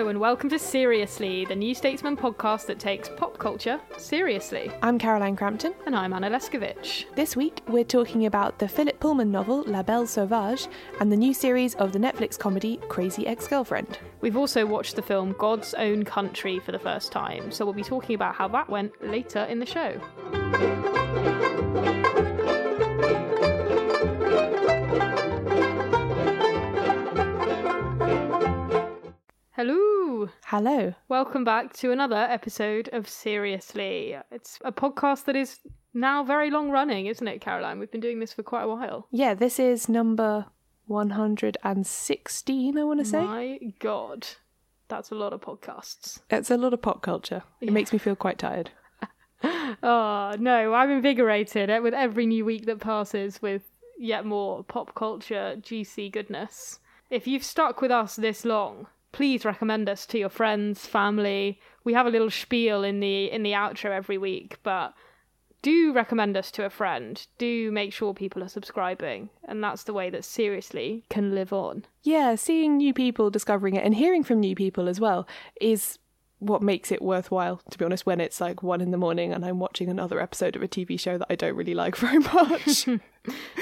Hello and welcome to Seriously, the New Statesman podcast that takes pop culture seriously. I'm Caroline Crampton. And I'm Anna Leszkiewicz. This week, we're talking about the Philip Pullman novel La Belle Sauvage and the new series of the Netflix comedy Crazy Ex Girlfriend. We've also watched the film God's Own Country for the first time, so we'll be talking about how that went later in the show. Hello! Welcome back to another episode of Seriously. It's a podcast that is now very long running, isn't it, Caroline? We've been doing this for quite a while. Yeah, this is number 116, I want to say. My God, that's a lot of podcasts. It's a lot of pop culture. It makes me feel quite tired. Oh, no, I'm invigorated eh, with every new week that passes with yet more pop culture juicy goodness. If you've stuck with us this long, please recommend us to your friends, family. We have a little spiel in the in the outro every week, but do recommend us to a friend. Do make sure people are subscribing, and that's the way that seriously can live on. Yeah, seeing new people discovering it and hearing from new people as well is what makes it worthwhile, to be honest, when it's like one in the morning and I'm watching another episode of a TV show that I don't really like very much.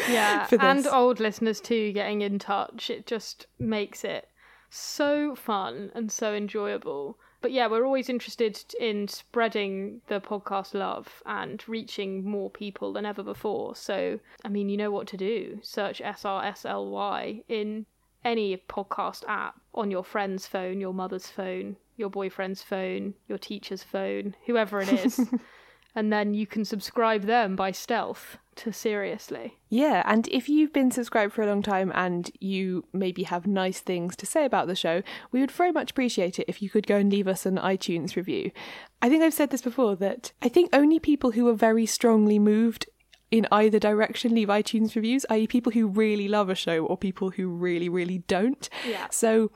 Yeah, and old listeners too getting in touch. It just makes it so fun and so enjoyable. But yeah, we're always interested in spreading the podcast love and reaching more people than ever before. So, I mean, you know what to do. Search SRSLY in any podcast app on your friend's phone, your mother's phone, your boyfriend's phone, your teacher's phone, whoever it is. and then you can subscribe them by stealth to Seriously. Yeah, and if you've been subscribed for a long time and you maybe have nice things to say about the show, we would very much appreciate it if you could go and leave us an iTunes review. I think I've said this before that I think only people who are very strongly moved in either direction leave iTunes reviews, i.e., people who really love a show or people who really, really don't. Yeah. So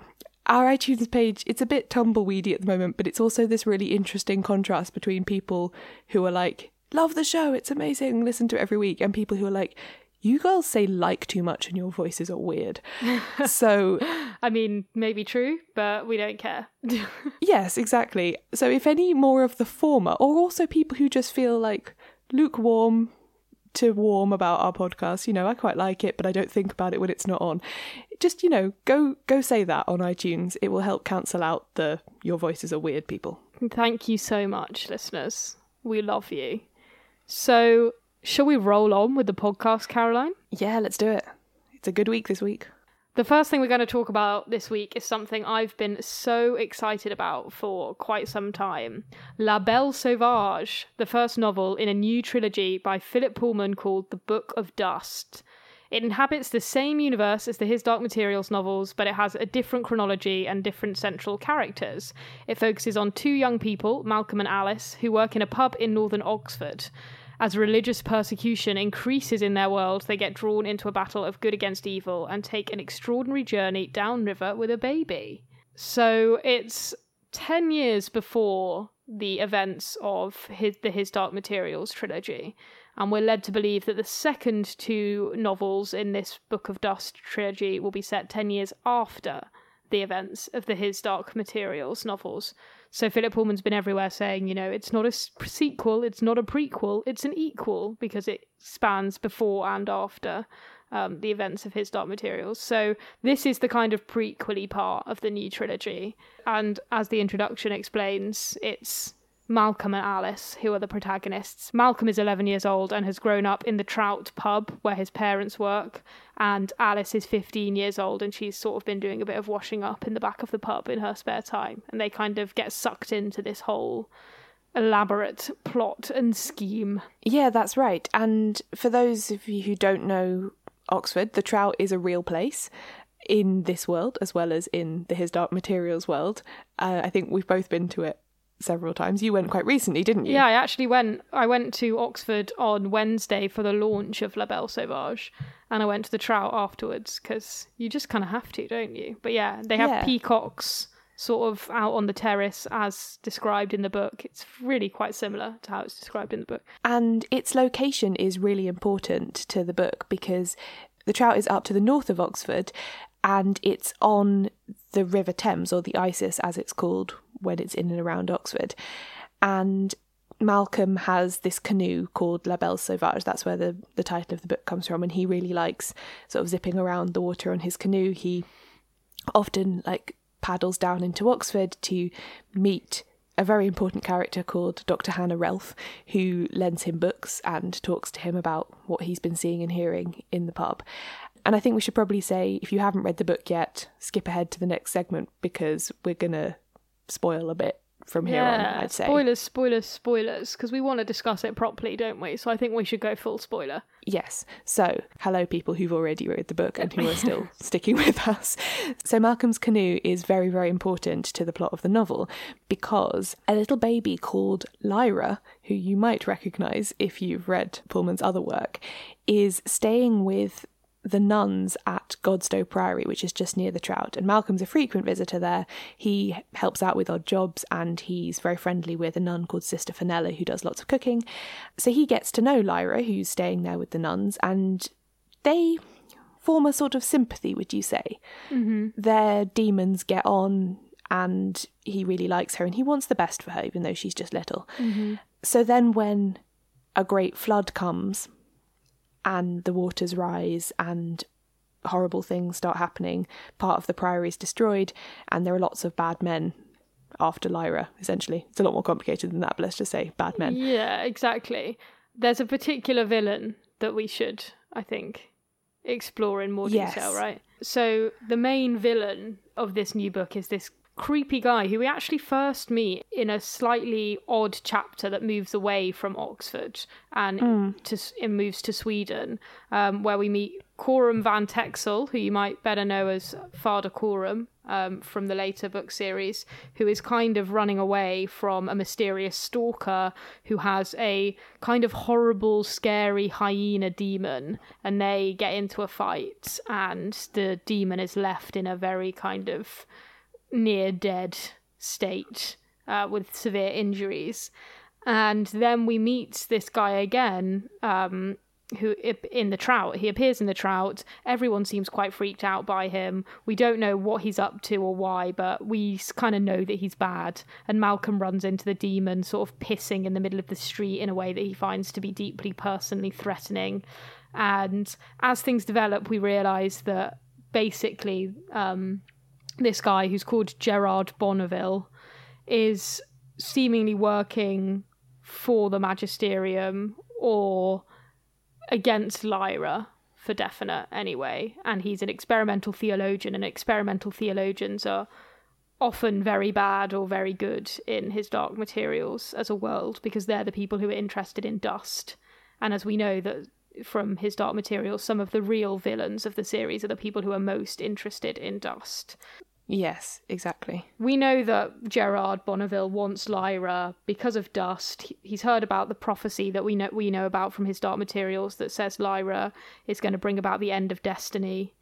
our iTunes page, it's a bit tumbleweedy at the moment, but it's also this really interesting contrast between people who are like, love the show, it's amazing, listen to it every week, and people who are like, you girls say like too much and your voices are weird. so, I mean, maybe true, but we don't care. yes, exactly. So, if any more of the former, or also people who just feel like lukewarm to warm about our podcast, you know, I quite like it, but I don't think about it when it's not on. Just, you know, go go say that on iTunes. It will help cancel out the your voices are weird people. Thank you so much, listeners. We love you. So, shall we roll on with the podcast, Caroline? Yeah, let's do it. It's a good week this week. The first thing we're going to talk about this week is something I've been so excited about for quite some time La Belle Sauvage, the first novel in a new trilogy by Philip Pullman called The Book of Dust. It inhabits the same universe as the His Dark Materials novels, but it has a different chronology and different central characters. It focuses on two young people, Malcolm and Alice, who work in a pub in northern Oxford. As religious persecution increases in their world, they get drawn into a battle of good against evil and take an extraordinary journey downriver with a baby. So it's 10 years before the events of his, the His Dark Materials trilogy. And we're led to believe that the second two novels in this Book of Dust trilogy will be set 10 years after the events of the His Dark Materials novels. So Philip Pullman's been everywhere saying, you know, it's not a sequel, it's not a prequel, it's an equal because it spans before and after um, the events of his Dark Materials. So this is the kind of prequely part of the new trilogy, and as the introduction explains, it's Malcolm and Alice, who are the protagonists. Malcolm is 11 years old and has grown up in the Trout pub where his parents work, and Alice is 15 years old and she's sort of been doing a bit of washing up in the back of the pub in her spare time. And they kind of get sucked into this whole elaborate plot and scheme. Yeah, that's right. And for those of you who don't know Oxford, the Trout is a real place in this world as well as in the His Dark Materials world. Uh, I think we've both been to it several times. You went quite recently, didn't you? Yeah, I actually went. I went to Oxford on Wednesday for the launch of La Belle Sauvage, and I went to the Trout afterwards because you just kind of have to, don't you? But yeah, they have Yeah. peacocks sort of out on the terrace as described in the book. It's really quite similar to how it's described in the book. And its location is really important to the book because the Trout is up to the north of Oxford and it's on the River Thames, or the Isis as it's called when it's in and around Oxford. And Malcolm has this canoe called La Belle Sauvage. That's where the, the title of the book comes from. And he really likes sort of zipping around the water on his canoe. He often like paddles down into Oxford to meet a very important character called Dr. Hannah Relf, who lends him books and talks to him about what he's been seeing and hearing in the pub. And I think we should probably say, if you haven't read the book yet, skip ahead to the next segment because we're going to spoil a bit from here on, I'd say. spoilers, spoilers, spoilers, because we want to discuss it properly, don't we? So I think we should go full spoiler. Yes. So, hello, people who've already read the book and who are still sticking with us. So, Malcolm's canoe is very, very important to the plot of the novel because a little baby called Lyra, who you might recognise if you've read Pullman's other work, is staying with the nuns at Godstow Priory, which is just near the Trout. And Malcolm's a frequent visitor there. He helps out with odd jobs and he's very friendly with a nun called Sister Fenella who does lots of cooking. So he gets to know Lyra, who's staying there with the nuns, and they form a sort of sympathy, would you say? Mm-hmm. Their demons get on and he really likes her and he wants the best for her, even though she's just little. So then when a great flood comes, and the waters rise and horrible things start happening. Part of the priory is destroyed, and there are lots of bad men after Lyra, essentially. It's a lot more complicated than that, but let's just say bad men. Yeah, exactly. There's a particular villain that we should, I think, explore in more Yes. detail, right? So the main villain of this new book is this creepy guy who we actually first meet in a slightly odd chapter that moves away from Oxford and to it moves to Sweden, um, where we meet Coram van Texel, who you might better know as Father Coram um, from the later book series, who is kind of running away from a mysterious stalker who has a kind of horrible, scary hyena demon, and they get into a fight, and the demon is left in a very kind of near dead state uh, with severe injuries. And then we meet this guy again, um, who in the trout. He appears in the trout. Everyone seems quite freaked out by him. We don't know what he's up to or why, but we kind of know that he's bad. And Malcolm runs into the demon, sort of pissing in the middle of the street in a way that he finds to be deeply personally threatening. And as things develop, we realise that basically um, this guy who's called Gerard Bonneville is seemingly working for the magisterium or against Lyra for definite anyway. And he's an experimental theologian and experimental theologians are often very bad or very good in his dark materials as a world because they're the people who are interested in dust. And as we know that from his dark materials some of the real villains of the series are the people who are most interested in dust Yes, exactly. we know that Gerard Bonneville wants Lyra because of dust. He's heard about the prophecy that we know we know about from his dark materials that says Lyra is going to bring about the end of destiny,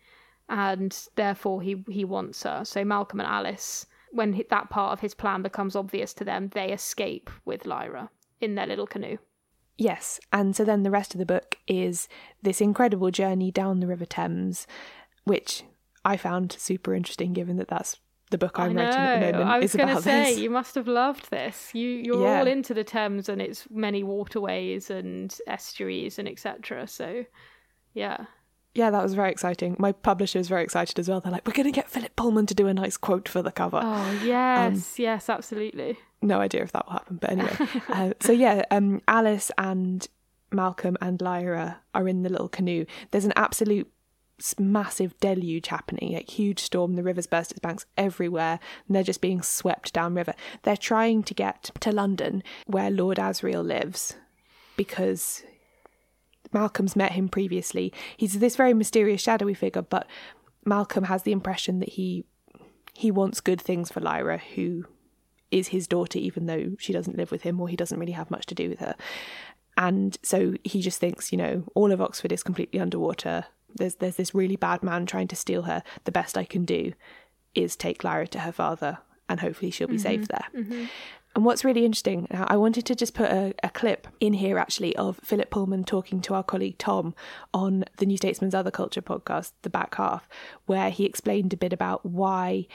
and therefore he he wants her. So Malcolm and Alice, when that part of his plan becomes obvious to them, they escape with Lyra in their little canoe. Yes, and so then the rest of the book is this incredible journey down the River Thames, which I found super interesting, given that that's the book I'm writing at the moment I was going to say this. you must have loved this. You you're Yeah. all into the Thames and its many waterways and estuaries and etc. So, yeah. Yeah, that was very exciting. My publisher was very excited as well. They're like, "We're going to get Philip Pullman to do a nice quote for the cover." Oh um, yes, yes, absolutely. No idea if that will happen, but anyway. uh, so yeah, um, Alice and Malcolm and Lyra are in the little canoe. There's an absolute massive deluge happening, like huge storm. The river's burst its banks everywhere, and they're just being swept downriver. They're trying to get to London, where Lord Asriel lives, because Malcolm's met him previously. He's this very mysterious, shadowy figure, but Malcolm has the impression that he he wants good things for Lyra, who is his daughter, even though she doesn't live with him or he doesn't really have much to do with her. And so he just thinks, you know, all of Oxford is completely underwater. There's there's this really bad man trying to steal her. The best I can do is take Lyra to her father, and hopefully she'll be mm-hmm. safe there. Mm-hmm. And what's really interesting, now, I wanted to just put a, a clip in here actually of Philip Pullman talking to our colleague Tom on the New Statesman's Other Culture podcast, The Back Half, where he explained a bit about why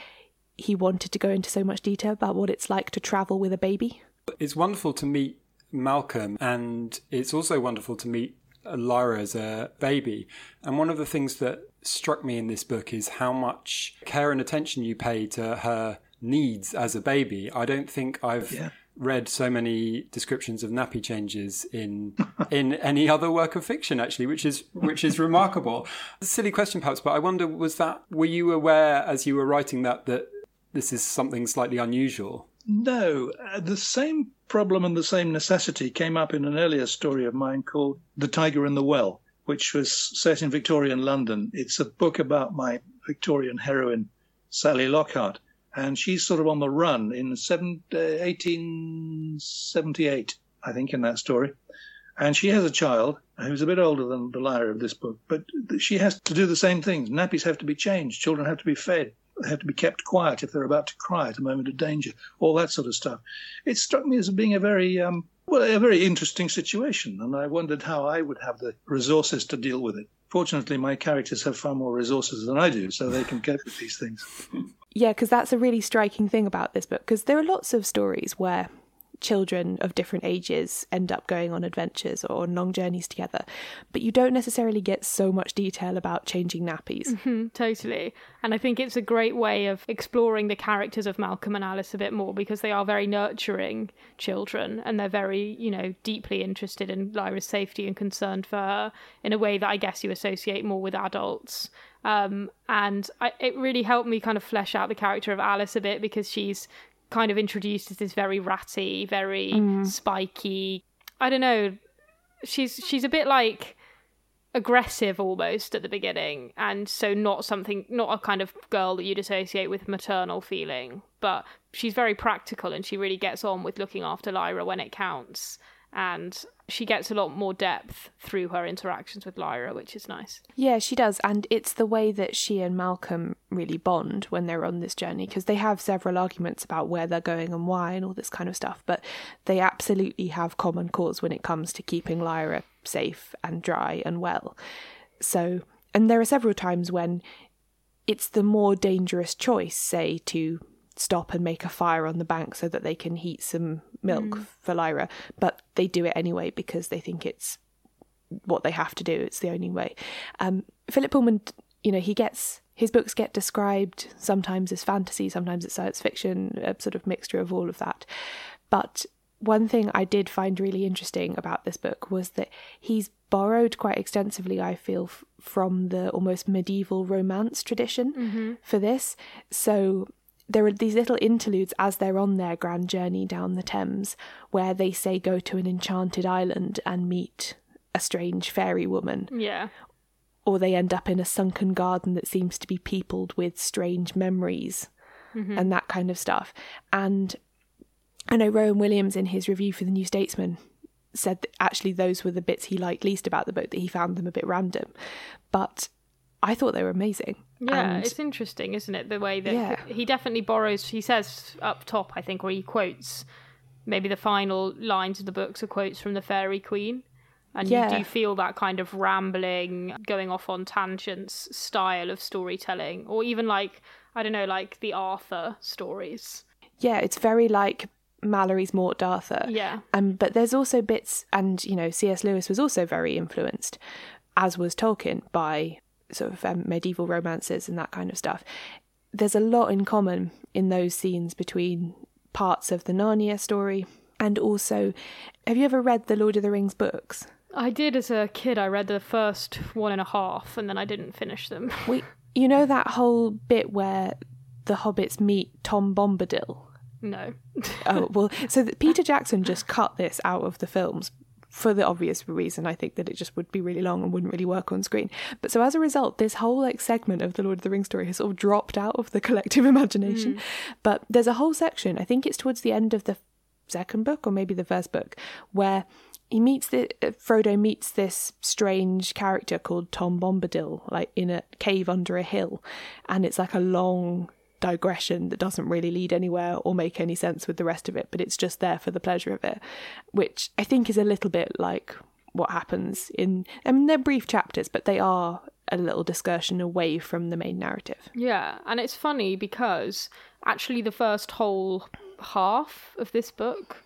he wanted to go into so much detail about what it's like to travel with a baby. It's wonderful to meet Malcolm, and it's also wonderful to meet Lyra as a baby. And one of the things that struck me in this book is how much care and attention you pay to her needs as a baby. I don't think I've read so many descriptions of nappy changes in in any other work of fiction actually which is which is remarkable silly question perhaps but i wonder was that were you aware as you were writing that that this is something slightly unusual No, uh, the same problem and the same necessity came up in an earlier story of mine called The Tiger in the Well, which was set in Victorian London. It's a book about my Victorian heroine, Sally Lockhart, and she's sort of on the run in seven, uh, 1878, I think, in that story. And she has a child who's a bit older than the Lyra of this book, but she has to do the same things. Nappies have to be changed, children have to be fed, have to be kept quiet if they're about to cry at a moment of danger, all that sort of stuff. It struck me as being a very, um, well, a very interesting situation, and I wondered how I would have the resources to deal with it. Fortunately, my characters have far more resources than I do, so they can cope with these things. Yeah, because that's a really striking thing about this book. Because there are lots of stories where children of different ages end up going on adventures or on long journeys together, but you don't necessarily get so much detail about changing nappies. Mm, totally. And I think it's a great way of exploring the characters of Malcolm and Alice a bit more because they are very nurturing children and they're very, you know, deeply interested in Lyra's safety and concerned for her in a way that I guess you associate more with adults. Um, and I, it really helped me kind of flesh out the character of Alice a bit because she's kind of introduced as this very ratty, very mm. spiky. I don't know. She's she's a bit like aggressive almost at the beginning and so not something not a kind of girl that you'd associate with maternal feeling but she's very practical and she really gets on with looking after Lyra when it counts and she gets a lot more depth through her interactions with Lyra which is nice Yeah, she does. And it's the way that she and Malcolm really bond when they're on this journey because they have several arguments about where they're going and why and all this kind of stuff. But they absolutely have common cause when it comes to keeping Lyra safe and dry and well. So, and there are several times when it's the more dangerous choice, say, to stop and make a fire on the bank so that they can heat some milk for Lyra, but they do it anyway because they think it's what they have to do. It's the only way. Um, Philip Pullman, you know, he gets his books get described sometimes as fantasy, sometimes as science fiction, a sort of mixture of all of that. But one thing I did find really interesting about this book was that he's borrowed quite extensively, I feel, f- from the almost medieval romance tradition for this. So there are these little interludes as they're on their grand journey down the Thames where they say go to an enchanted island and meet a strange fairy woman, yeah or they end up in a sunken garden that seems to be peopled with strange memories mm-hmm. and that kind of stuff. And I know Rowan Williams in his review for the New Statesman said that actually those were the bits he liked least about the book, that he found them a bit random. But I thought they were amazing. Yeah, And- it's interesting, isn't it? The way that Yeah. he definitely borrows. He says up top, I think, where he quotes maybe the final lines of the books are quotes from the Faerie Queene, And Yeah. you do feel that kind of rambling, going off on tangents style of storytelling, or even like, I don't know, like the Arthur stories. Yeah, it's very like Malory's Morte d'Arthur. Yeah. Um, but there's also bits, and you know, C.S. Lewis was also very influenced, as was Tolkien, by sort of um, medieval romances and that kind of stuff. There's a lot in common in those scenes between parts of the Narnia story and also. Have you ever read the Lord of the Rings books? I did as a kid. I read the first one and a half, and then I didn't finish them. We, you know that whole bit where the hobbits meet Tom Bombadil. no. oh well, so Peter Jackson just cut this out of the films for the obvious reason. I think that it just would be really long and wouldn't really work on screen. But so as a result, this whole like segment of the Lord of the Rings story has sort of dropped out of the collective imagination. But there's a whole section. I think it's towards the end of the second book or maybe the first book where he meets the uh, Frodo meets this strange character called Tom Bombadil, like in a cave under a hill, and it's like a long digression that doesn't really lead anywhere or make any sense with the rest of it, but it's just there for the pleasure of it, which I think is a little bit like what happens in. I mean, they're brief chapters, but they are a little discursion away from the main narrative. Yeah, and it's funny because actually the first whole half of this book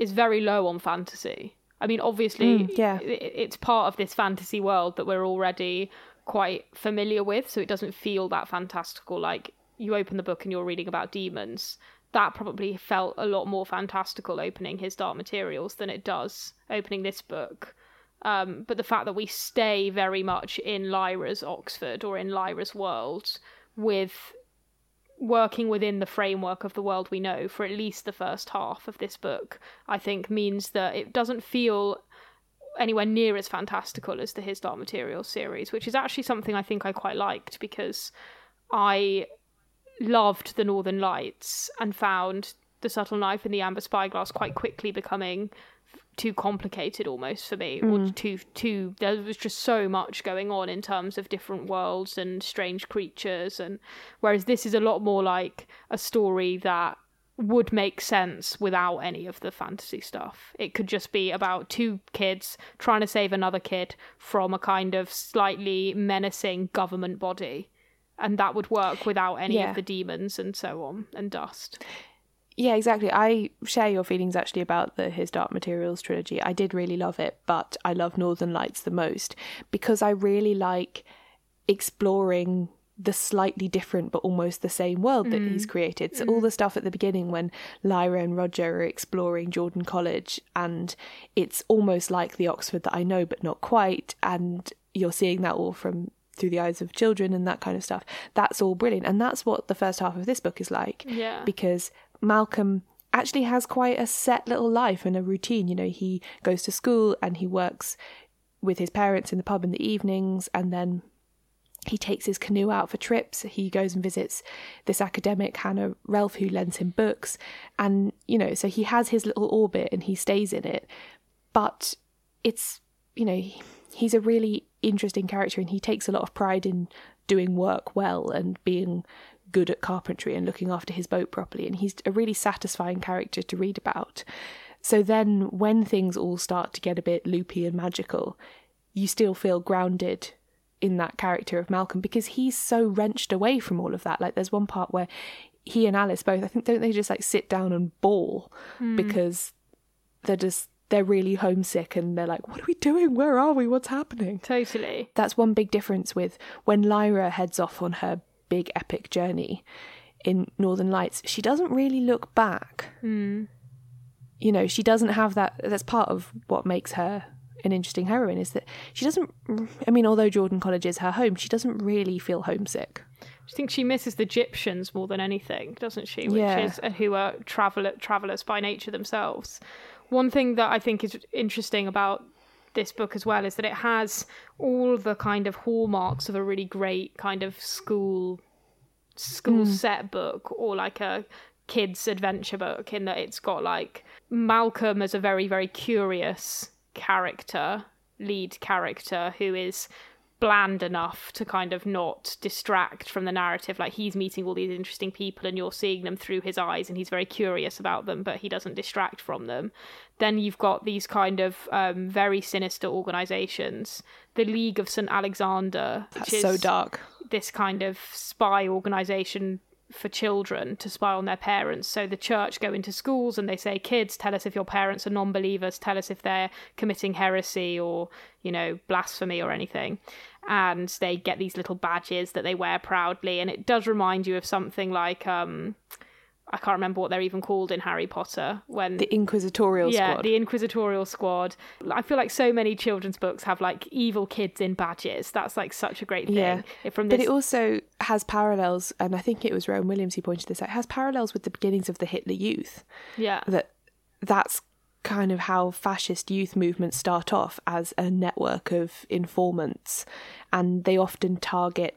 is very low on fantasy. I mean, obviously, Mm, yeah. it's part of this fantasy world that we're already quite familiar with, so it doesn't feel that fantastical. Like you open the book and you're reading about demons. That probably felt a lot more fantastical opening his Dark Materials than it does opening this book. Um, but the fact that we stay very much in Lyra's Oxford or in Lyra's world with working within the framework of the world we know for at least the first half of this book, I think means that it doesn't feel anywhere near as fantastical as the His Dark Materials series, which is actually something I think I quite liked because I loved the Northern Lights and found the subtle knife and the amber spyglass quite quickly becoming too complicated almost for me or hmm. too too there was just so much going on in terms of different worlds and strange creatures and whereas this is a lot more like a story that would make sense without any of the fantasy stuff. It could just be about two kids trying to save another kid from a kind of slightly menacing government body. And that would work without any Yeah. of the demons and so on and dust. Yeah, exactly. I share your feelings actually about the His Dark Materials trilogy. I did really love it, but I love Northern Lights the most because I really like exploring the slightly different but almost the same world that he's mm. created. So all mm. the stuff at the beginning when Lyra and Roger are exploring Jordan College and it's almost like the Oxford that I know but not quite and you're seeing that all from through the eyes of children and that kind of stuff. That's all brilliant. And that's what the first half of this book is like Yeah. because Malcolm actually has quite a set little life and a routine. You know, he goes to school and he works with his parents in the pub in the evenings, and then he takes his canoe out for trips. He goes and visits this academic, Hannah Relf, who lends him books. And, you know, so he has his little orbit and he stays in it. But it's, you know, he- he's a really interesting character and he takes a lot of pride in doing work well and being good at carpentry and looking after his boat properly. And he's a really satisfying character to read about. So then when things all start to get a bit loopy and magical, you still feel grounded in that character of Malcolm because he's so wrenched away from all of that. Like there's one part where he and Alice both, I think, don't they just like sit down and bawl hmm. because they're just they're really homesick and they're like, what are we doing? Where are we? What's happening? Totally. That's one big difference with when Lyra heads off on her big epic journey in Northern Lights. She doesn't really look back. You know, she doesn't have that. That's part of what makes her an interesting heroine is that she doesn't. I mean, although Jordan College is her home, she doesn't really feel homesick. I think she misses the gyptians more than anything, doesn't she? Which Yeah. is uh, who are traveler travelers by nature themselves. One thing that I think is interesting about this book as well is that it has all the kind of hallmarks of a really great kind of school school hmm. set book or like a kids adventure book in that it's got like Malcolm as a very very curious character lead character who is bland enough to kind of not distract from the narrative. Like he's meeting all these interesting people and you're seeing them through his eyes and he's very curious about them, but he doesn't distract from them. Then you've got these kind of um, very sinister organizations. The League of St. Alexander, which That's is so dark. this kind of spy organization for children to spy on their parents. So the church go into schools and they say, kids, tell us if your parents are non believers, tell us if they're committing heresy or, you know, blasphemy or anything. And they get these little badges that they wear proudly. And it does remind you of something like, um, I can't remember what they're even called in Harry Potter when The Inquisitorial yeah, Squad. the Inquisitorial Squad. I feel like so many children's books have like evil kids in badges. That's like such a great thing. Yeah. From But it also has parallels, and I think it was Rowan Williams who pointed this out. Has parallels with the beginnings of the Hitler Youth. yeah, That that's kind of how fascist youth movements start off as a network of informants, and they often target,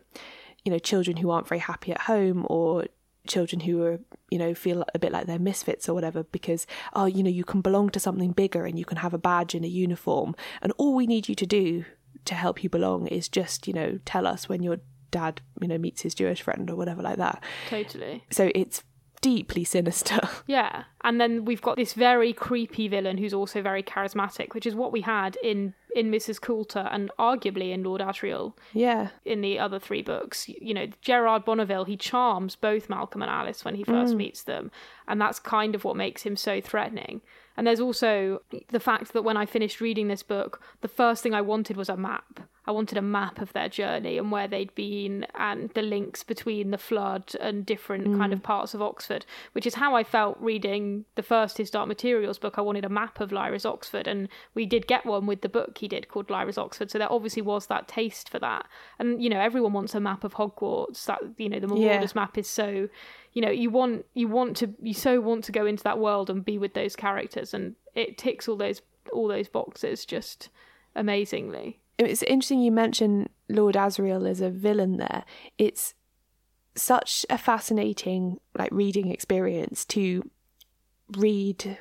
you know, children who aren't very happy at home or children who are you know feel a bit like they're misfits or whatever because oh you know you can belong to something bigger and you can have a badge and a uniform and all we need you to do to help you belong is just you know tell us when your dad you know meets his jewish friend or whatever like that totally. so it's deeply sinister Yeah, and then we've got this very creepy villain who's also very charismatic, which is what we had in in Mrs. Coulter and arguably in Lord Asriel yeah in the other three books. You know, Gerard Bonneville, he charms both Malcolm and Alice when he first mm. meets them, and that's kind of what makes him so threatening. And there's also the fact that when I finished reading this book, the first thing I wanted was a map. I wanted a map of their journey and where they'd been and the links between the flood and different kind of mm. parts of Oxford, which is how I felt reading the first His Dark Materials book. I wanted a map of Lyra's Oxford, and we did get one with the book he did called Lyra's Oxford. So there obviously was that taste for that. And, you know, everyone wants a map of Hogwarts. That, you know, the Marauders map is so you know you want you want to you so want to go into that world and be with those characters and it ticks all those all those boxes just amazingly it's interesting you mention Lord Asriel as a villain there. It's such a fascinating like reading experience to read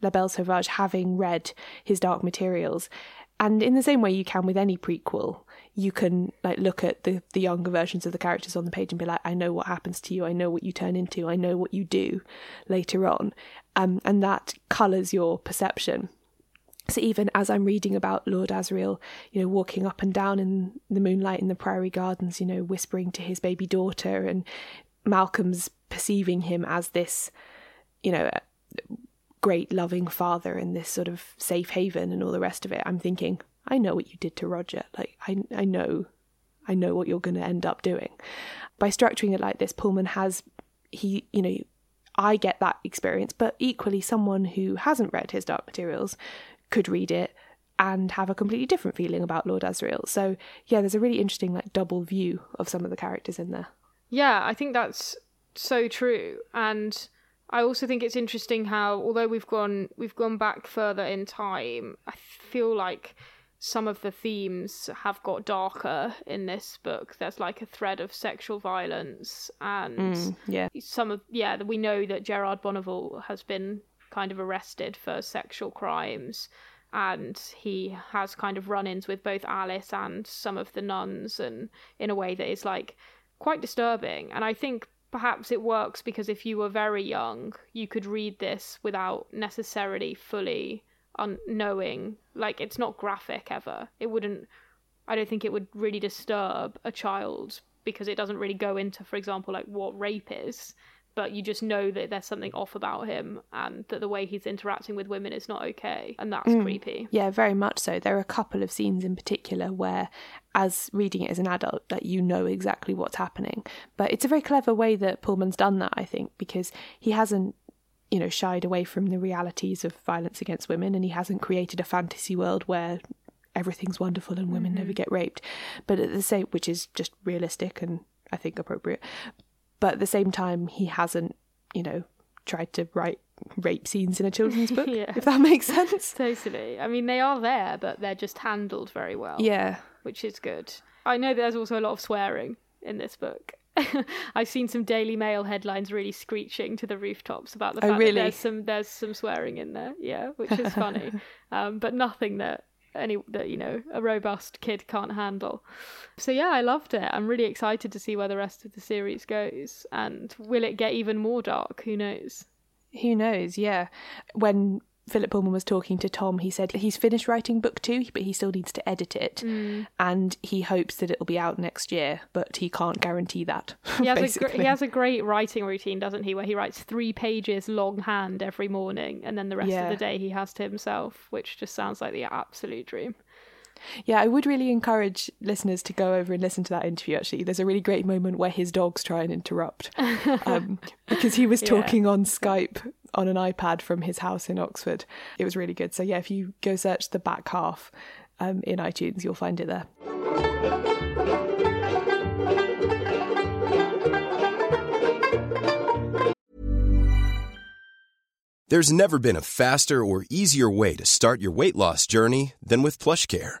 La Belle Sauvage having read his Dark Materials. And in the same way you can with any prequel, you can like look at the, the younger versions of the characters on the page and be like, I know what happens to you, I know what you turn into, I know what you do later on. Um, and that colours your perception. So even as I'm reading about Lord Asriel, you know, walking up and down in the moonlight in the Priory gardens, you know, whispering to his baby daughter, and Malcolm's perceiving him as this, you know, great loving father and this sort of safe haven and all the rest of it. I'm thinking, I know what you did to Roger. Like I, I know, I know what you're going to end up doing. By structuring it like this, Pullman has he, you know, I get that experience, but equally, someone who hasn't read his Dark Materials could read it and have a completely different feeling about Lord Asriel. So yeah, there's a really interesting like double view of some of the characters in there. yeah i think that's so true and i also think it's interesting how although we've gone we've gone back further in time i feel like some of the themes have got darker in this book there's like a thread of sexual violence and mm, Yeah. some of yeah we know that Gerard Bonneville has been kind of arrested for sexual crimes and he has kind of run-ins with both Alice and some of the nuns and in a way that is like quite disturbing. And I think perhaps it works because if you were very young you could read this without necessarily fully un- knowing. Like it's not graphic ever. It wouldn't I don't think it would really disturb a child because it doesn't really go into, for example, like what rape is, but you just know that there's something off about him and that the way he's interacting with women is not okay, and that's mm. creepy. Yeah, very much so. There are a couple of scenes in particular where, as reading it as an adult, that you know exactly what's happening. But it's a very clever way that Pullman's done that, I think, because he hasn't, you know, shied away from the realities of violence against women, and he hasn't created a fantasy world where everything's wonderful and women mm-hmm. never get raped. But at the same, which is just realistic and I think appropriate. But at the same time, he hasn't, you know, tried to write rape scenes in a children's book, Yeah. if that makes sense. Totally. I mean, they are there, but they're just handled very well. Yeah. which is good. I know there's also a lot of swearing in this book. I've seen some Daily Mail headlines really screeching to the rooftops about the Oh, fact really? that there's some there's some swearing in there. Yeah, which is funny, um, but nothing that any that you know a robust kid can't handle. So yeah, I loved it. I'm really excited to see where the rest of the series goes, and will it get even more dark? Who knows? Who knows? Yeah. When Philip Pullman was talking to Tom, he said he's finished writing book two, but he still needs to edit it, Mm. and he hopes that it'll be out next year, but he can't guarantee that. He has a gr- he has a great writing routine, doesn't he? Where he writes three pages longhand every morning, and then the rest Yeah. of the day he has to himself, which just sounds like the absolute dream. Yeah, I would really encourage listeners to go over and listen to that interview. Actually, there's a really great moment where his dogs try and interrupt um, because he was Yeah. talking on Skype on an iPad from his house in Oxford. It was really good. So yeah, if you go search the back half um, in iTunes, you'll find it there. There's never been a faster or easier way to start your weight loss journey than with PlushCare.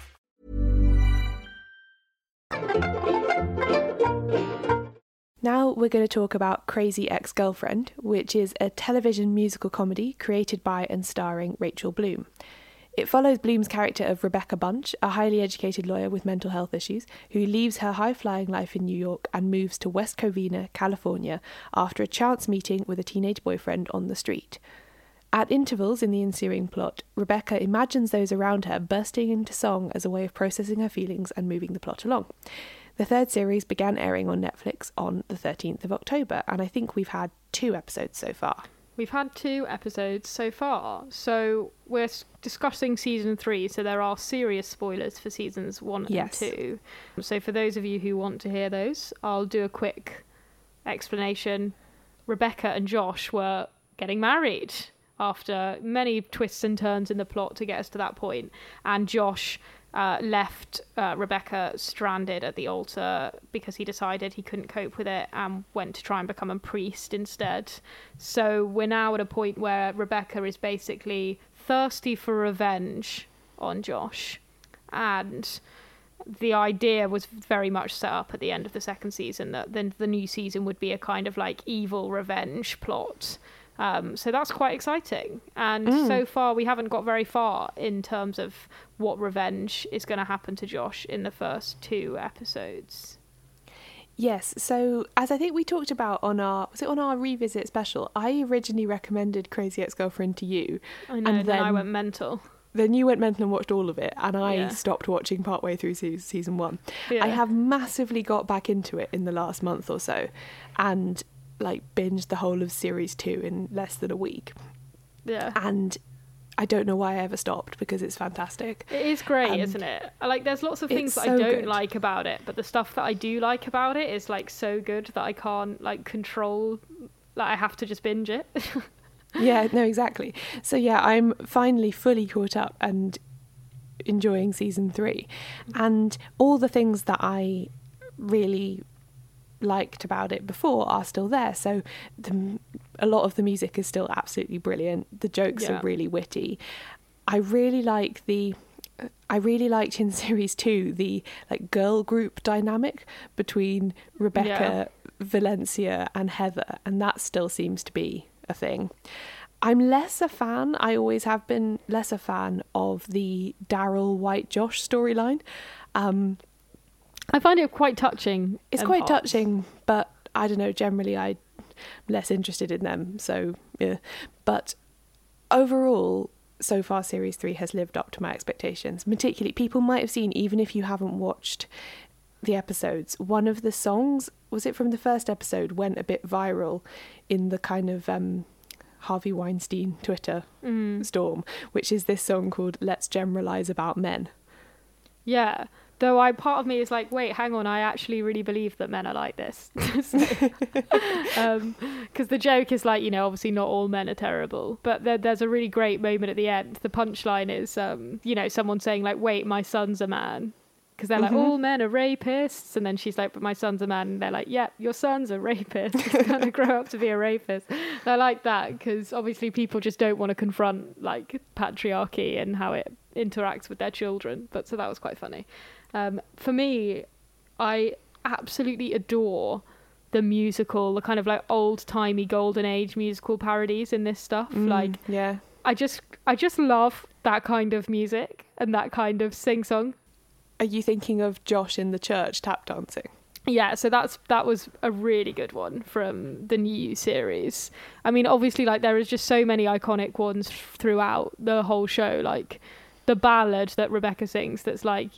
Now we're going to talk about Crazy Ex Girlfriend, which is a television musical comedy created by and starring Rachel Bloom. It follows Bloom's character of Rebecca Bunch, a highly educated lawyer with mental health issues, who leaves her high flying life in New York and moves to West Covina, California, after a chance meeting with a teenage boyfriend on the street. At intervals in the ensuing plot, Rebecca imagines those around her bursting into song as a way of processing her feelings and moving the plot along. The third series began airing on Netflix on the 13th of October, and I think we've had two episodes so far. We've had two episodes so far, so we're discussing season three, so there are serious spoilers for seasons one Yes. and two. So, for those of you who want to hear those, I'll do a quick explanation. Rebecca and Josh were getting married after many twists and turns in the plot to get us to that point, and Josh uh, left uh, Rebecca stranded at the altar because he decided he couldn't cope with it and went to try and become a priest instead. So we're now at a point where Rebecca is basically thirsty for revenge on Josh. And the idea was very much set up at the end of the second season that then the new season would be a kind of like evil revenge plot. Um, so that's quite exciting. And so far, we haven't got very far in terms of what revenge is going to happen to Josh in the first two episodes. Yes, so as I think we talked about on our was it on our revisit special, I originally recommended Crazy Ex Girlfriend to you. I know, and then, then I went mental. then you went mental and watched all of it, and I Yeah. stopped watching partway through season one. Yeah. I have massively got back into it in the last month or so, and like binged the whole of series two in less than a week. Yeah. And I don't know why I ever stopped because it's fantastic. It is great, And isn't it? Like, there's lots of things that so I don't good. like about it, but the stuff that I do like about it is like so good that I can't like control. Like, I have to just binge it. yeah, no, exactly. So yeah, I'm finally fully caught up and enjoying season three, mm. and all the things that I really liked about it before are still there. So the, a lot of the music is still absolutely brilliant. The jokes Yeah. are really witty. I really like the I really liked in series two the like girl group dynamic between Rebecca, Valencia, and Heather, and that still seems to be a thing. I'm less a fan, I always have been less a fan of the Darryl White Josh storyline. Um, I find it quite touching. it's quite parts. touching, but I don't know, generally I'm less interested in them, so yeah. But overall, so far series three has lived up to my expectations. Particularly, people might have seen, even if you haven't watched the episodes, one of the songs, was it from the first episode, went a bit viral in the kind of um, Harvey Weinstein Twitter storm, which is this song called Let's Generalize About Men. Yeah. Though I part of me is like, wait, hang on, I actually really believe that men are like this. Because the joke is like, you know, obviously not all men are terrible, but there, there's a really great moment at the end. The punchline is, um, you know, someone saying like, wait, my son's a man. Because they're like, all men are rapists. And then she's like, but my son's a man. And they're like, yeah, your son's a rapist. He's going to grow up to be a rapist. And I like that because obviously people just don't want to confront like patriarchy and how it interacts with their children. But so that was quite funny. Um, for me, I absolutely adore the musical, the kind of like old timey golden age musical parodies in this stuff. Like Yeah. I just I just love that kind of music and that kind of sing song. Are you thinking of Josh in the church tap dancing? Yeah, so that's that was a really good one from the new series. I mean, obviously, like there is just so many iconic ones throughout the whole show. Like the ballad that Rebecca sings, that's like,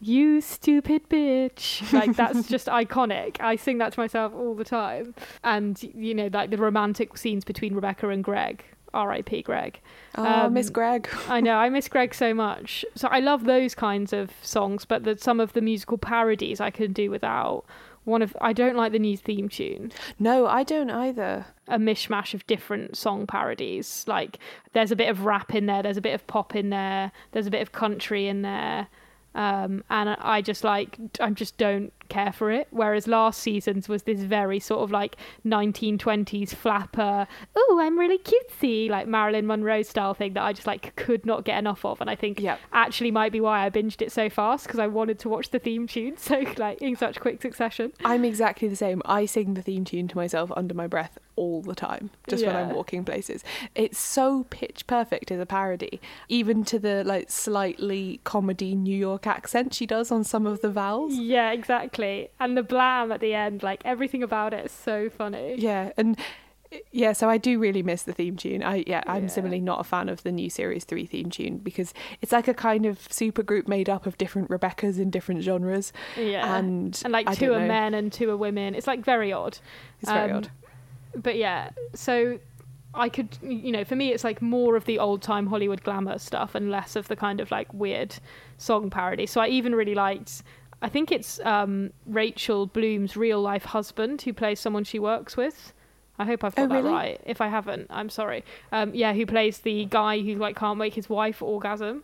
"You stupid bitch," like that's just iconic. I sing that to myself all the time. And you know, like the romantic scenes between Rebecca and Greg. R.I.P. Greg. Oh, Um, Miss Greg. I know, I miss Greg so much. So I love those kinds of songs, but that some of the musical parodies I can do without. One of I don't like the new theme tune. No, I don't either. A mishmash of different song parodies. Like there's a bit of rap in there, there's a bit of pop in there, there's a bit of country in there. Um, and I just like I just don't care for it. Whereas last season's was this very sort of like 1920s flapper. Oh, I'm really cutesy, like Marilyn Monroe style thing that I just like could not get enough of. And I think Yep. actually might be why I binged it so fast because I wanted to watch the theme tune so like in such quick succession. I'm exactly the same. I sing the theme tune to myself under my breath all the time, just when I'm walking places. It's so pitch perfect as a parody, even to the like slightly comedy New York accent she does on some of the vowels. Yeah, exactly. And the blam at the end, like everything about it is so funny. Yeah, and yeah, so I do really miss the theme tune. I yeah, I'm Yeah. similarly not a fan of the new series three theme tune because it's like a kind of super group made up of different Rebeccas in different genres. Yeah. and and like I two are know. men and two are women. It's like very odd. It's very Um, odd. But yeah, so I could, you know, for me, it's like more of the old time Hollywood glamour stuff and less of the kind of like weird song parody. So I even really liked, I think it's um, Rachel Bloom's real life husband who plays someone she works with. I hope I've got Oh, that really? right. If I haven't, I'm sorry. Um, yeah, who plays the guy who like can't make his wife orgasm.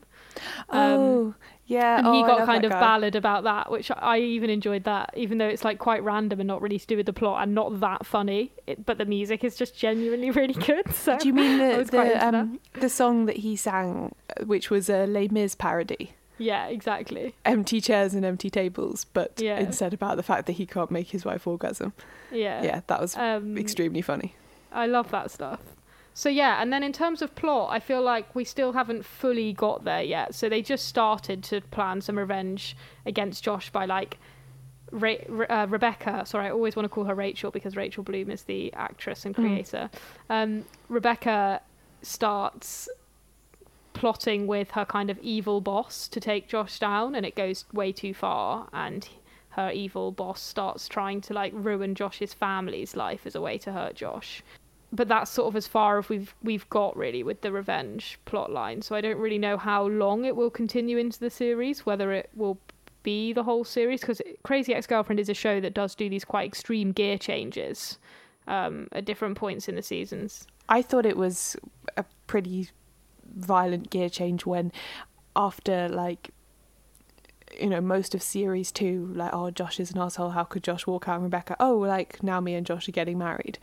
oh yeah, and oh, he got kind of guy. ballad about that, which I even enjoyed that, even though it's like quite random and not really to do with the plot and not that funny. It, but the music is just genuinely really good. So Do you mean the the, um, the song that he sang, uh, which was a Les Mis parody? Yeah, exactly. Empty chairs and empty tables, but Yeah. instead about the fact that he can't make his wife orgasm. Yeah, Yeah, that was Um, extremely funny. I love that stuff. So yeah, and then in terms of plot, I feel like we still haven't fully got there yet. So they just started to plan some revenge against Josh by like Re- uh, Rebecca. Sorry, I always want to call her Rachel because Rachel Bloom is the actress and creator. Um, Rebecca starts plotting with her kind of evil boss to take Josh down, and it goes way too far. And her evil boss starts trying to like ruin Josh's family's life as a way to hurt Josh. But that's sort of as far as we've we've got really with the revenge plot line. So I don't really know how long it will continue into the series, whether it will be the whole series because Crazy Ex-Girlfriend is a show that does do these quite extreme gear changes um, at different points in the seasons. I thought it was a pretty violent gear change when, after like, you know, most of series two, like, oh, Josh is an asshole. How could Josh walk out on Rebecca? Oh, like now me and Josh are getting married.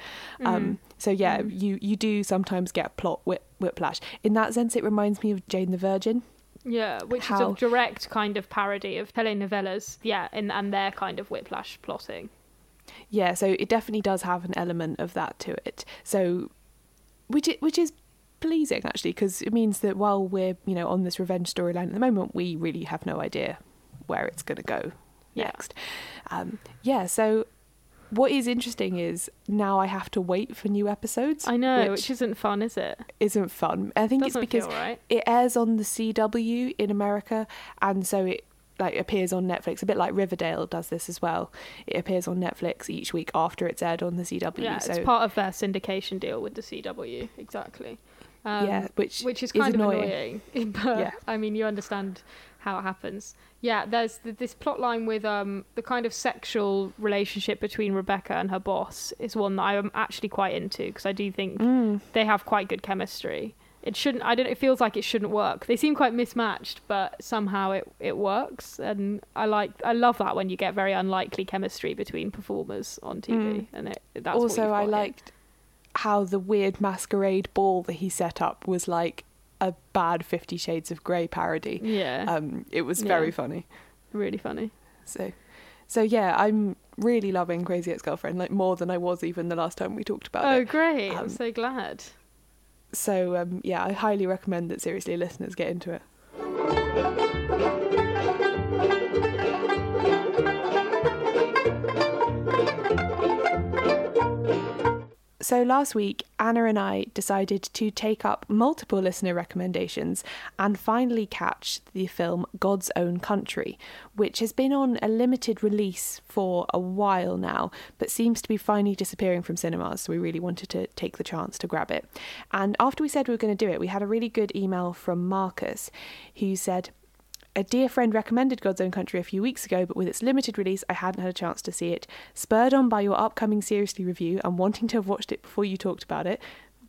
Um, so yeah, you you do sometimes get plot whip, whiplash. In that sense, it reminds me of Jane the Virgin. Yeah, which How- is a direct kind of parody of telenovelas. Yeah, and and their kind of whiplash plotting. Yeah, so it definitely does have an element of that to it. So, which i- which is pleasing actually, because it means that while we're you know on this revenge storyline at the moment, we really have no idea where it's going to go Yeah. next. Um, yeah, so what is interesting is now I have to wait for new episodes. I know, which, which isn't fun, is it? isn't fun. I think Doesn't it's because right. it airs on the CW in America, and so it like appears on Netflix. A bit like Riverdale does this as well. It appears on Netflix each week after it's aired on the CW. Yeah, so it's part of their syndication deal with the CW. Exactly. Um, Yeah, which which is is kind of annoying. annoying. but Yeah. I mean, you understand how it happens. Yeah, there's th- this plot line with um the kind of sexual relationship between Rebecca and her boss is one that I'm actually quite into because I do think Mm. they have quite good chemistry. It shouldn't. I don't. It feels like it shouldn't work. They seem quite mismatched, but somehow it it works, and I like. I love that when you get very unlikely chemistry between performers on TV, and it that's Mm. also I liked how the weird masquerade ball that he set up was like a bad Fifty Shades of Grey parody. Yeah. Um, it was Yeah. very funny. really funny. So, so yeah, I'm really loving Crazy Ex-Girlfriend like more than I was even the last time we talked about Oh, it. Oh, great! Um, I'm so glad. So um, yeah, I highly recommend that seriously listeners get into it. So last week, Anna and I decided to take up multiple listener recommendations and finally catch the film God's Own Country, which has been on a limited release for a while now, but seems to be finally disappearing from cinemas. So we really wanted to take the chance to grab it. And after we said we were going to do it, we had a really good email from Marcus who said, a dear friend recommended God's Own Country a few weeks ago, but with its limited release, I hadn't had a chance to see it. Spurred on by your upcoming Seriously review and wanting to have watched it before you talked about it,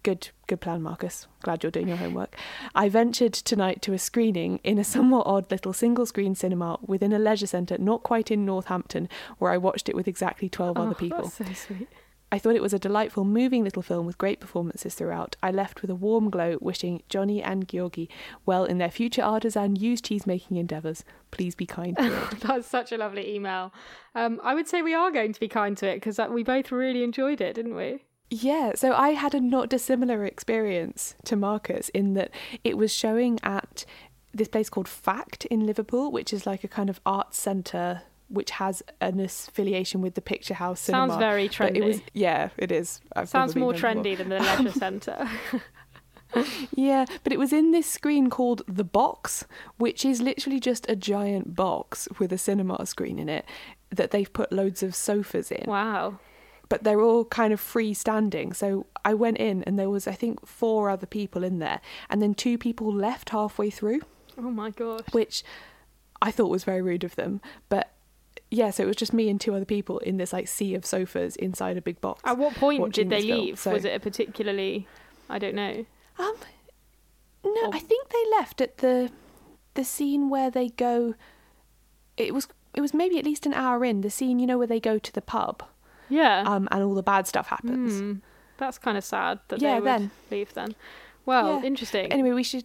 good good plan, Marcus. Glad you're doing your homework. I ventured tonight to a screening in a somewhat odd little single screen cinema within a leisure centre, not quite in Northampton, where I watched it with exactly 12 other Oh, people. That's so sweet. I thought it was a delightful, moving little film with great performances throughout. I left with a warm glow, wishing Johnny and Georgi well in their future artisan used cheese making endeavours. Please be kind. to it. That's such a lovely email. Um, I would say we are going to be kind to it because we both really enjoyed it, didn't we? yeah, so I had a not dissimilar experience to Marcus in that it was showing at this place called Fact in Liverpool, which is like a kind of arts centre which has an affiliation with the Picture House Sounds cinema. very But it was, trendy. yeah, it is. Sounds more trendy than the leisure centre. Yeah, but it was in this screen called The Box, which is literally just a giant box with a cinema screen in it that they've put loads of sofas in. wow. But they're all kind of freestanding. So I went in and there was I think four other people in there and then two people left halfway through, Oh my gosh. which I thought was very rude of them. But yeah, so it was just me and two other people in this like sea of sofas inside a big box. At what point did they leave? So- Was it a particularly? I don't know. Um, no, Or- I think they left at the the scene where they go. It was it was maybe at least an hour in the scene, you know, where they go to the pub, Yeah. um, and all the bad stuff happens. Hmm. That's kind of sad that Yeah, they would then. leave then. Well, Yeah. interesting. Anyway, we should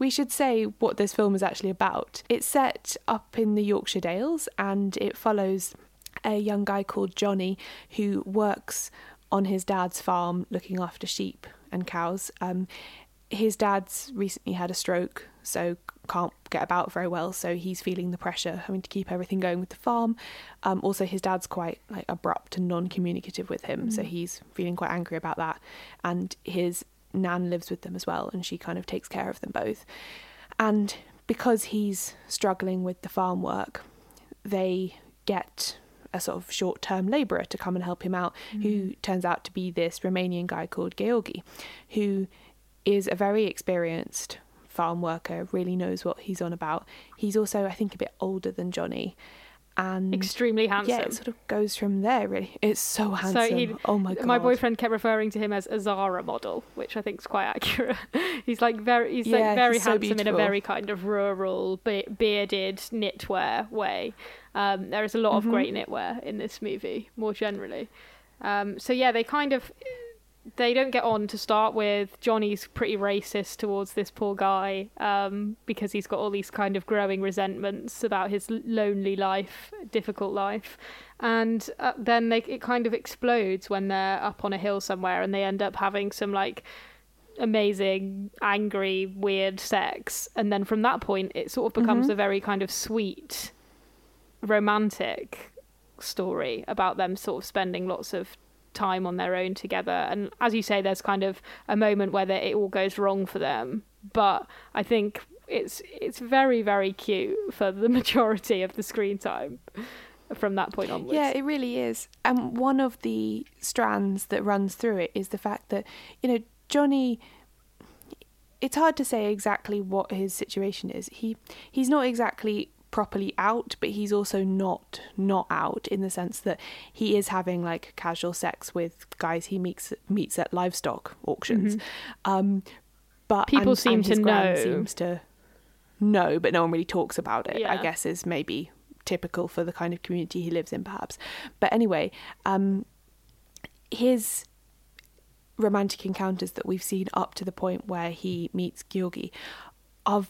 we should say what this film is actually about. It's set up in the Yorkshire Dales, and it follows a young guy called Johnny who works on his dad's farm looking after sheep and cows. Um, his dad's recently had a stroke, so can't get about very well. So he's feeling the pressure, having to keep everything going with the farm. Um, also, his dad's quite like abrupt and non-communicative with him, so he's feeling quite angry about that. And his nan lives with them as well, and she kind of takes care of them both. And because he's struggling with the farm work, they get a sort of short term labourer to come and help him out, who mm. turns out to be this Romanian guy called Georgi, who is a very experienced farm worker, really knows what he's on about. He's also, I think, a bit older than Johnny. And Extremely handsome. yeah, it sort of goes from there. Really, it's so handsome. So he, oh my god, My boyfriend kept referring to him as a Zara model, which I think is quite accurate. he's like very, he's Yeah, like very he's so handsome in a very kind of rural, be- bearded knitwear way. Um, there is a lot Mm-hmm. of great knitwear in this movie, more generally. Um, so yeah, they kind of they don't get on to start with. Johnny's pretty racist towards this poor guy um, because he's got all these kind of growing resentments about his lonely life, difficult life. And uh, then they, it kind of explodes when they're up on a hill somewhere and they end up having some like amazing, angry, weird sex. And then from that point, it sort of becomes Mhm. a very kind of sweet, romantic story about them sort of spending lots of time on their own together. And as you say, there's kind of a moment where it all goes wrong for them. But I think it's it's very very cute for the majority of the screen time from that point onwards. Yeah, it really is. And one of the strands that runs through it is the fact that, you know, Johnny it's hard to say exactly what his situation is. He he's not exactly properly out, but he's also not not out in the sense that he is having like casual sex with guys he meets meets at livestock auctions. Um but People and- seem and to know. seems to know, but no one really talks about it. I guess is maybe typical for the kind of community he lives in, perhaps. But anyway, um, his romantic encounters that we've seen up to the point where he meets Georgi are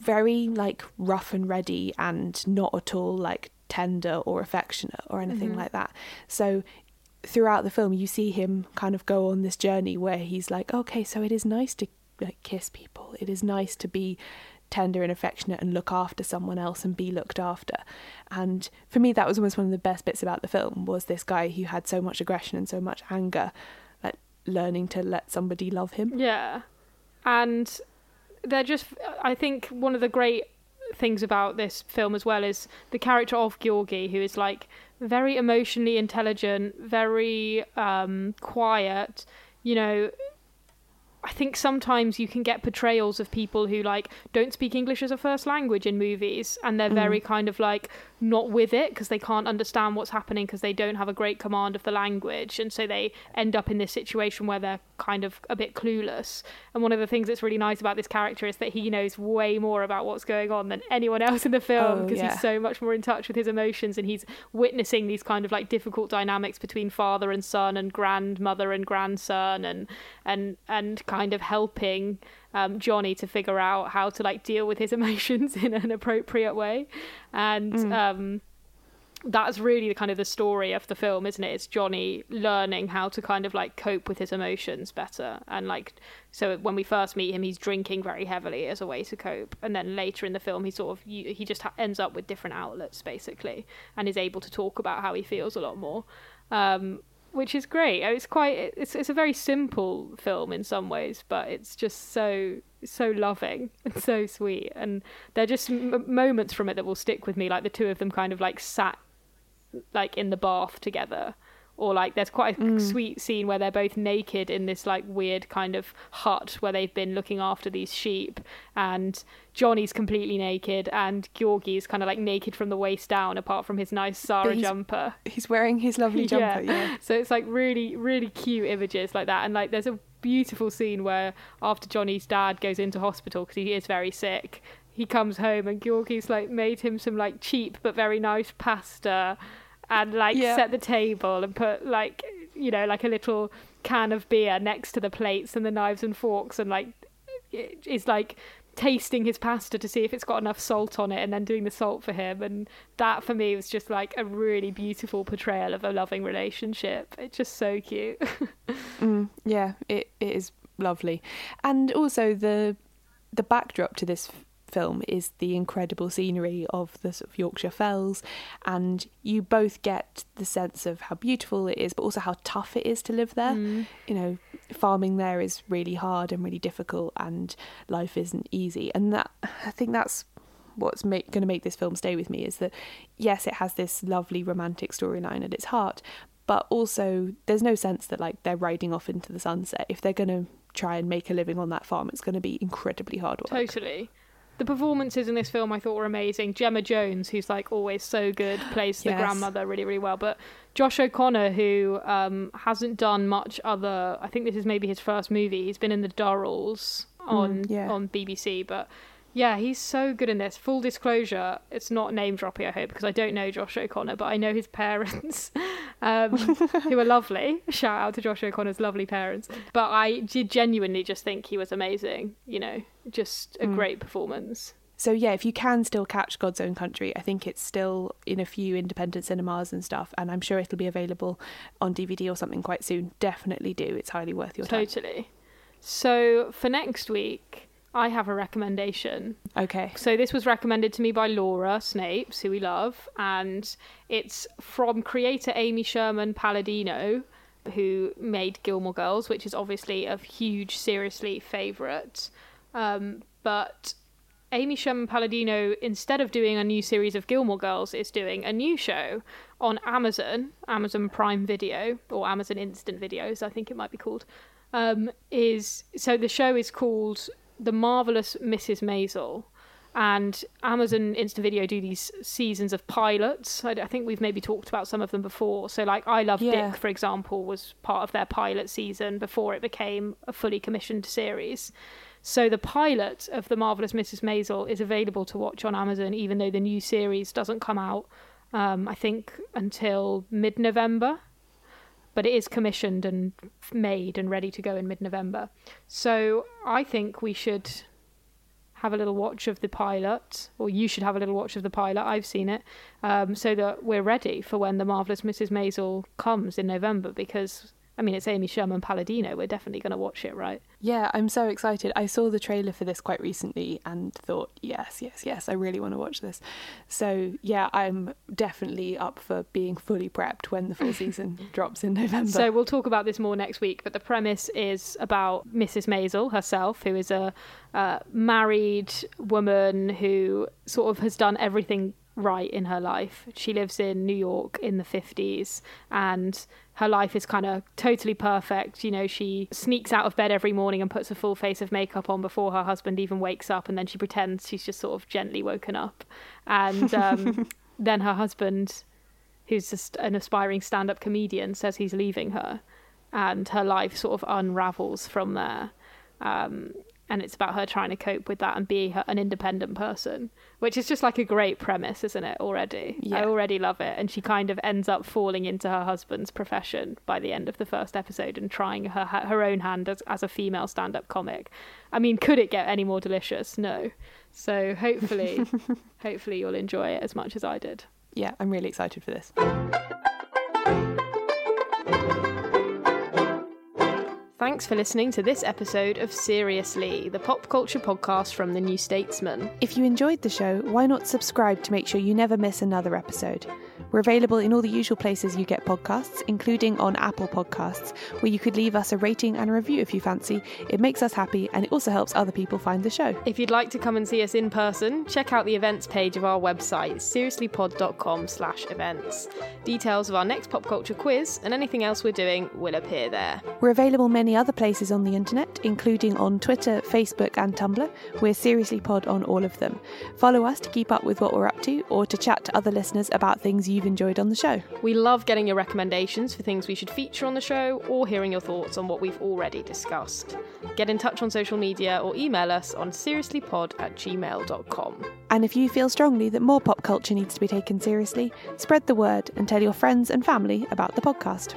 very like rough and ready and not at all like tender or affectionate or anything Mhm. like that. So throughout the film you see him kind of go on this journey where he's like okay so it is nice to like kiss people it is nice to be tender and affectionate and look after someone else and be looked after and for me that was almost one of the best bits about the film was this guy who had so much aggression and so much anger like learning to let somebody love him Yeah. And they're just, I think one of the great things about this film as well is the character of Georgi, who is like very emotionally intelligent, very um, quiet, you know. I think sometimes you can get portrayals of people who like don't speak English as a first language in movies and they're very mm. kind of like not with it because they can't understand what's happening because they don't have a great command of the language and so they end up in this situation where they're kind of a bit clueless and one of the things that's really nice about this character is that he knows way more about what's going on than anyone else in the film Oh, because yeah. he's so much more in touch with his emotions and he's witnessing these kind of like difficult dynamics between father and son and grandmother and grandson and and and kind of helping um, Johnny to figure out how to like deal with his emotions in an appropriate way. And um that's really the kind of the story of the film isn't it? It's johnny learning how to kind of like cope with his emotions better. And like so when we first meet him he's drinking very heavily as a way to cope. And then later in the film he sort of he just ends up with different outlets basically and is able to talk about how he feels a lot more. Um which is great. It's quite it's, it's a very simple film in some ways but it's just so so loving and so sweet. And there are just m- moments from it that will stick with me like the two of them kind of like sat like in the bath together or like there's quite a mm. sweet scene where they're both naked in this like weird kind of hut where they've been looking after these sheep and Johnny's completely naked and Georgie's kind of like naked from the waist down apart from his nice Zara he's- jumper. he's wearing his lovely jumper yeah, so it's like really, really cute images like that. And like there's a beautiful scene where after Johnny's dad goes into hospital because he is very sick, he comes home and Georgie's like made him some like cheap but very nice pasta and like Yeah. set the table and put like you know like a little can of beer next to the plates and the knives and forks and like is like tasting his pasta to see if it's got enough salt on it and then doing the salt for him. And that for me was just like a really beautiful portrayal of a loving relationship. It's just so cute. Mm, yeah, it, it is lovely, and also the the backdrop to this film is the incredible scenery of the sort of Yorkshire Fells, and you both get the sense of how beautiful it is, but also how tough it is to live there. Mm. You know, farming there is really hard and really difficult, and life isn't easy, and that I think that's what's make, going to make this film stay with me is that yes, it has this lovely romantic storyline at its heart, but also there's no sense that like they're riding off into the sunset. If they're going to try and make a living on that farm, it's going to be incredibly hard work. totally the performances in this film I thought were amazing. Gemma Jones, who's like always so good, plays the Yes. grandmother really, really well. But Josh O'Connor, who um, hasn't done much other, I think this is maybe his first movie. He's been in the Durrells on yeah. on BBC, but Yeah, he's so good in this. Full disclosure, it's not name dropping, I hope, because I don't know Josh O'Connor, but I know his parents, um, who are lovely. Shout out to Josh O'Connor's lovely parents. But I did genuinely just think he was amazing. You know, just a mm. great performance. So yeah, if you can still catch God's Own Country, I think it's still in a few independent cinemas and stuff, and I'm sure it'll be available on DVD or something quite soon. Definitely do. It's highly worth your time. Totally. So for next week, I have a recommendation. Okay. So this was recommended to me by Laura Snapes, who we love, and it's from creator Amy Sherman Palladino, who made Gilmore Girls, which is obviously a huge, seriously favourite. Um, but Amy Sherman Palladino, instead of doing a new series of Gilmore Girls, is doing a new show on Amazon, Amazon Prime Video, or Amazon Instant Videos, I think it might be called. Um, is so the show is called the marvelous Mrs. Maisel and Amazon Instant Video do these seasons of pilots. I, I, think we've maybe talked about some of them before. So, like I Love yeah. Dick, for example, was part of their pilot season before it became a fully commissioned series. So, the pilot of The Marvelous Mrs. Maisel is available to watch on Amazon, even though the new series doesn't come out, um, I think, until mid November but it is commissioned and made and ready to go in mid November. So I think we should have a little watch of the pilot, or you should have a little watch of the pilot. I've seen it, um, so that we're ready for when the marvelous Mrs. Maisel comes in November. Because I mean, it's Amy Sherman Palladino. We're definitely going to watch it, right? Yeah, I'm so excited. I saw the trailer for this quite recently and thought, yes, yes, yes, I really want to watch this. So, yeah, I'm definitely up for being fully prepped when the full season drops in November. So, we'll talk about this more next week, but the premise is about Mrs. Maisel herself, who is a uh, married woman who sort of has done everything right in her life. She lives in New York in the 50s and her life is kind of totally perfect. You know, she sneaks out of bed every morning and puts a full face of makeup on before her husband even wakes up, and then she pretends she's just sort of gently woken up. And um, then her husband, who's just an aspiring stand up comedian, says he's leaving her, and her life sort of unravels from there. Um, and it's about her trying to cope with that and be her, an independent person, which is just like a great premise, isn't it? Already, yeah. I already love it. And she kind of ends up falling into her husband's profession by the end of the first episode and trying her her own hand as as a female stand up comic. I mean, could it get any more delicious? No. So hopefully, hopefully you'll enjoy it as much as I did. Yeah, I'm really excited for this. Thanks for listening to this episode of Seriously, the pop culture podcast from The New Statesman. If you enjoyed the show, why not subscribe to make sure you never miss another episode? We're available in all the usual places you get podcasts, including on Apple Podcasts, where you could leave us a rating and a review if you fancy. It makes us happy and it also helps other people find the show. If you'd like to come and see us in person, check out the events page of our website, seriouslypod.com slash events. Details of our next pop culture quiz and anything else we're doing will appear there. We're available many other places on the internet, including on Twitter, Facebook and Tumblr. We're Seriously Pod on all of them. Follow us to keep up with what we're up to or to chat to other listeners about things you've enjoyed on the show. We love getting your recommendations for things we should feature on the show or hearing your thoughts on what we've already discussed. Get in touch on social media or email us on seriouslypod at gmail.com. And if you feel strongly that more pop culture needs to be taken seriously, spread the word and tell your friends and family about the podcast.